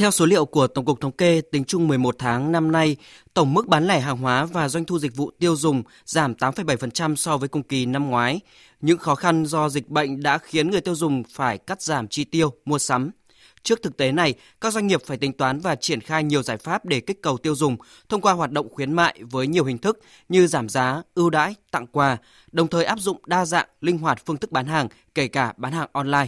Theo số liệu của Tổng cục Thống kê, tính chung 11 tháng năm nay, tổng mức bán lẻ hàng hóa và doanh thu dịch vụ tiêu dùng giảm 8,7% so với cùng kỳ năm ngoái. Những khó khăn do dịch bệnh đã khiến người tiêu dùng phải cắt giảm chi tiêu, mua sắm. Trước thực tế này, các doanh nghiệp phải tính toán và triển khai nhiều giải pháp để kích cầu tiêu dùng thông qua hoạt động khuyến mại với nhiều hình thức như giảm giá, ưu đãi, tặng quà, đồng thời áp dụng đa dạng, linh hoạt phương thức bán hàng, kể cả bán hàng online.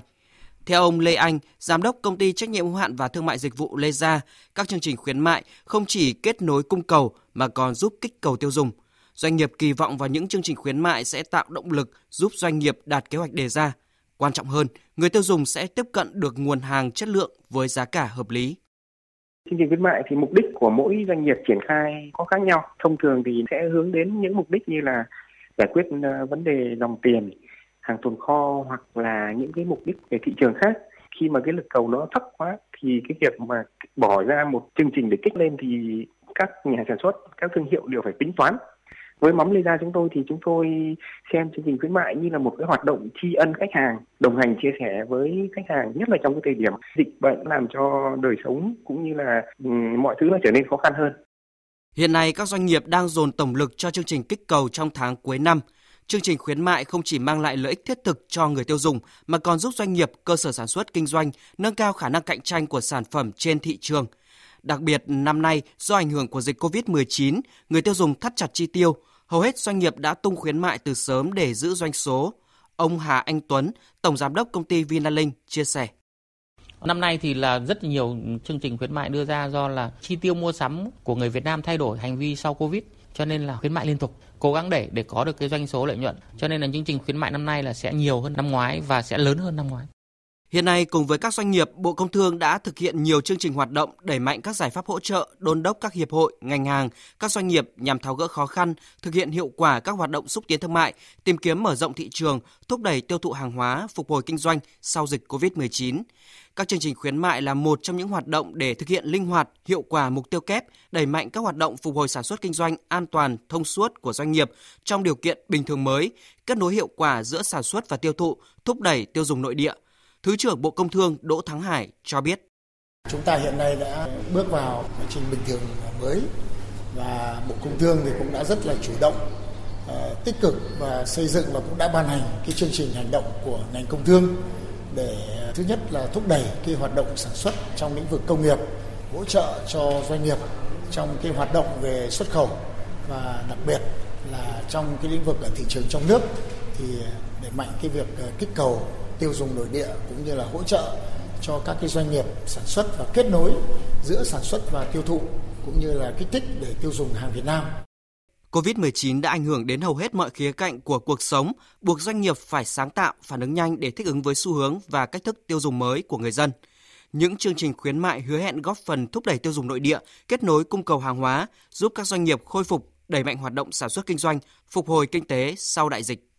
Theo ông Lê Anh, giám đốc công ty trách nhiệm hữu hạn và thương mại dịch vụ Lê Gia, các chương trình khuyến mại không chỉ kết nối cung cầu mà còn giúp kích cầu tiêu dùng. Doanh nghiệp kỳ vọng vào những chương trình khuyến mại sẽ tạo động lực giúp doanh nghiệp đạt kế hoạch đề ra. Quan trọng hơn, người tiêu dùng sẽ tiếp cận được nguồn hàng chất lượng với giá cả hợp lý. Chương trình khuyến mại thì mục đích của mỗi doanh nghiệp triển khai có khác nhau. Thông thường thì sẽ hướng đến những mục đích như là giải quyết ờ, vấn đề dòng tiền, hàng tồn kho hoặc là những cái mục đích về thị trường khác khi mà cái lực cầu nó thấp quá thì cái việc mà bỏ ra một chương trình để kích lên thì các nhà sản xuất các thương hiệu đều phải tính toán với mắm Lê Gia chúng tôi thì chúng tôi xem chương trình khuyến mại như là một cái hoạt động tri ân khách hàng, đồng hành chia sẻ với khách hàng, nhất là trong cái thời điểm dịch bệnh làm cho đời sống cũng như là ừ, mọi thứ nó trở nên khó khăn hơn. Hiện nay các doanh nghiệp đang dồn tổng lực cho chương trình kích cầu trong tháng cuối năm. Chương trình khuyến mại không chỉ mang lại lợi ích thiết thực cho người tiêu dùng mà còn giúp doanh nghiệp, cơ sở sản xuất kinh doanh nâng cao khả năng cạnh tranh của sản phẩm trên thị trường. Đặc biệt năm nay do ảnh hưởng của dịch Covid-19, người tiêu dùng thắt chặt chi tiêu, hầu hết doanh nghiệp đã tung khuyến mại từ sớm để giữ doanh số. Ông Hà Anh Tuấn, tổng giám đốc công ty Vinalink chia sẻ. Năm nay thì là rất nhiều chương trình khuyến mại đưa ra do là chi tiêu mua sắm của người Việt Nam thay đổi hành vi sau Covid, cho nên là khuyến mại liên tục, cố gắng để để có được cái doanh số lợi nhuận. Cho nên là chương trình khuyến mại năm nay là sẽ nhiều hơn năm ngoái và sẽ lớn hơn năm ngoái. Hiện nay, cùng với các doanh nghiệp, Bộ Công Thương đã thực hiện nhiều chương trình hoạt động đẩy mạnh các giải pháp hỗ trợ, đôn đốc các hiệp hội, ngành hàng, các doanh nghiệp nhằm tháo gỡ khó khăn, thực hiện hiệu quả các hoạt động xúc tiến thương mại, tìm kiếm mở rộng thị trường, thúc đẩy tiêu thụ hàng hóa, phục hồi kinh doanh sau dịch COVID-19. Các chương trình khuyến mại là một trong những hoạt động để thực hiện linh hoạt, hiệu quả mục tiêu kép, đẩy mạnh các hoạt động phục hồi sản xuất kinh doanh an toàn, thông suốt của doanh nghiệp trong điều kiện bình thường mới, kết nối hiệu quả giữa sản xuất và tiêu thụ, thúc đẩy tiêu dùng nội địa. Thứ trưởng Bộ Công Thương Đỗ Thắng Hải cho biết. Chúng ta hiện nay đã bước vào quá trình bình thường mới và Bộ Công Thương thì cũng đã rất là chủ động ờ, tích cực và xây dựng và cũng đã ban hành cái chương trình hành động của ngành công thương để ờ, thứ nhất là thúc đẩy cái hoạt động sản xuất trong lĩnh vực công nghiệp, hỗ trợ cho doanh nghiệp trong cái hoạt động về xuất khẩu và đặc biệt là trong cái lĩnh vực ở thị trường trong nước thì ờ, đẩy mạnh cái việc kích cầu tiêu dùng nội địa cũng như là hỗ trợ cho các cái doanh nghiệp sản xuất và kết nối giữa sản xuất và tiêu thụ cũng như là kích thích để tiêu dùng hàng Việt Nam. COVID-19 đã ảnh hưởng đến hầu hết mọi khía cạnh của cuộc sống, buộc doanh nghiệp phải sáng tạo, phản ứng nhanh để thích ứng với xu hướng và cách thức tiêu dùng mới của người dân. Những chương trình khuyến mại hứa hẹn góp phần thúc đẩy tiêu dùng nội địa, kết nối cung cầu hàng hóa, giúp các doanh nghiệp khôi phục, đẩy mạnh hoạt động sản xuất kinh doanh, phục hồi kinh tế sau đại dịch.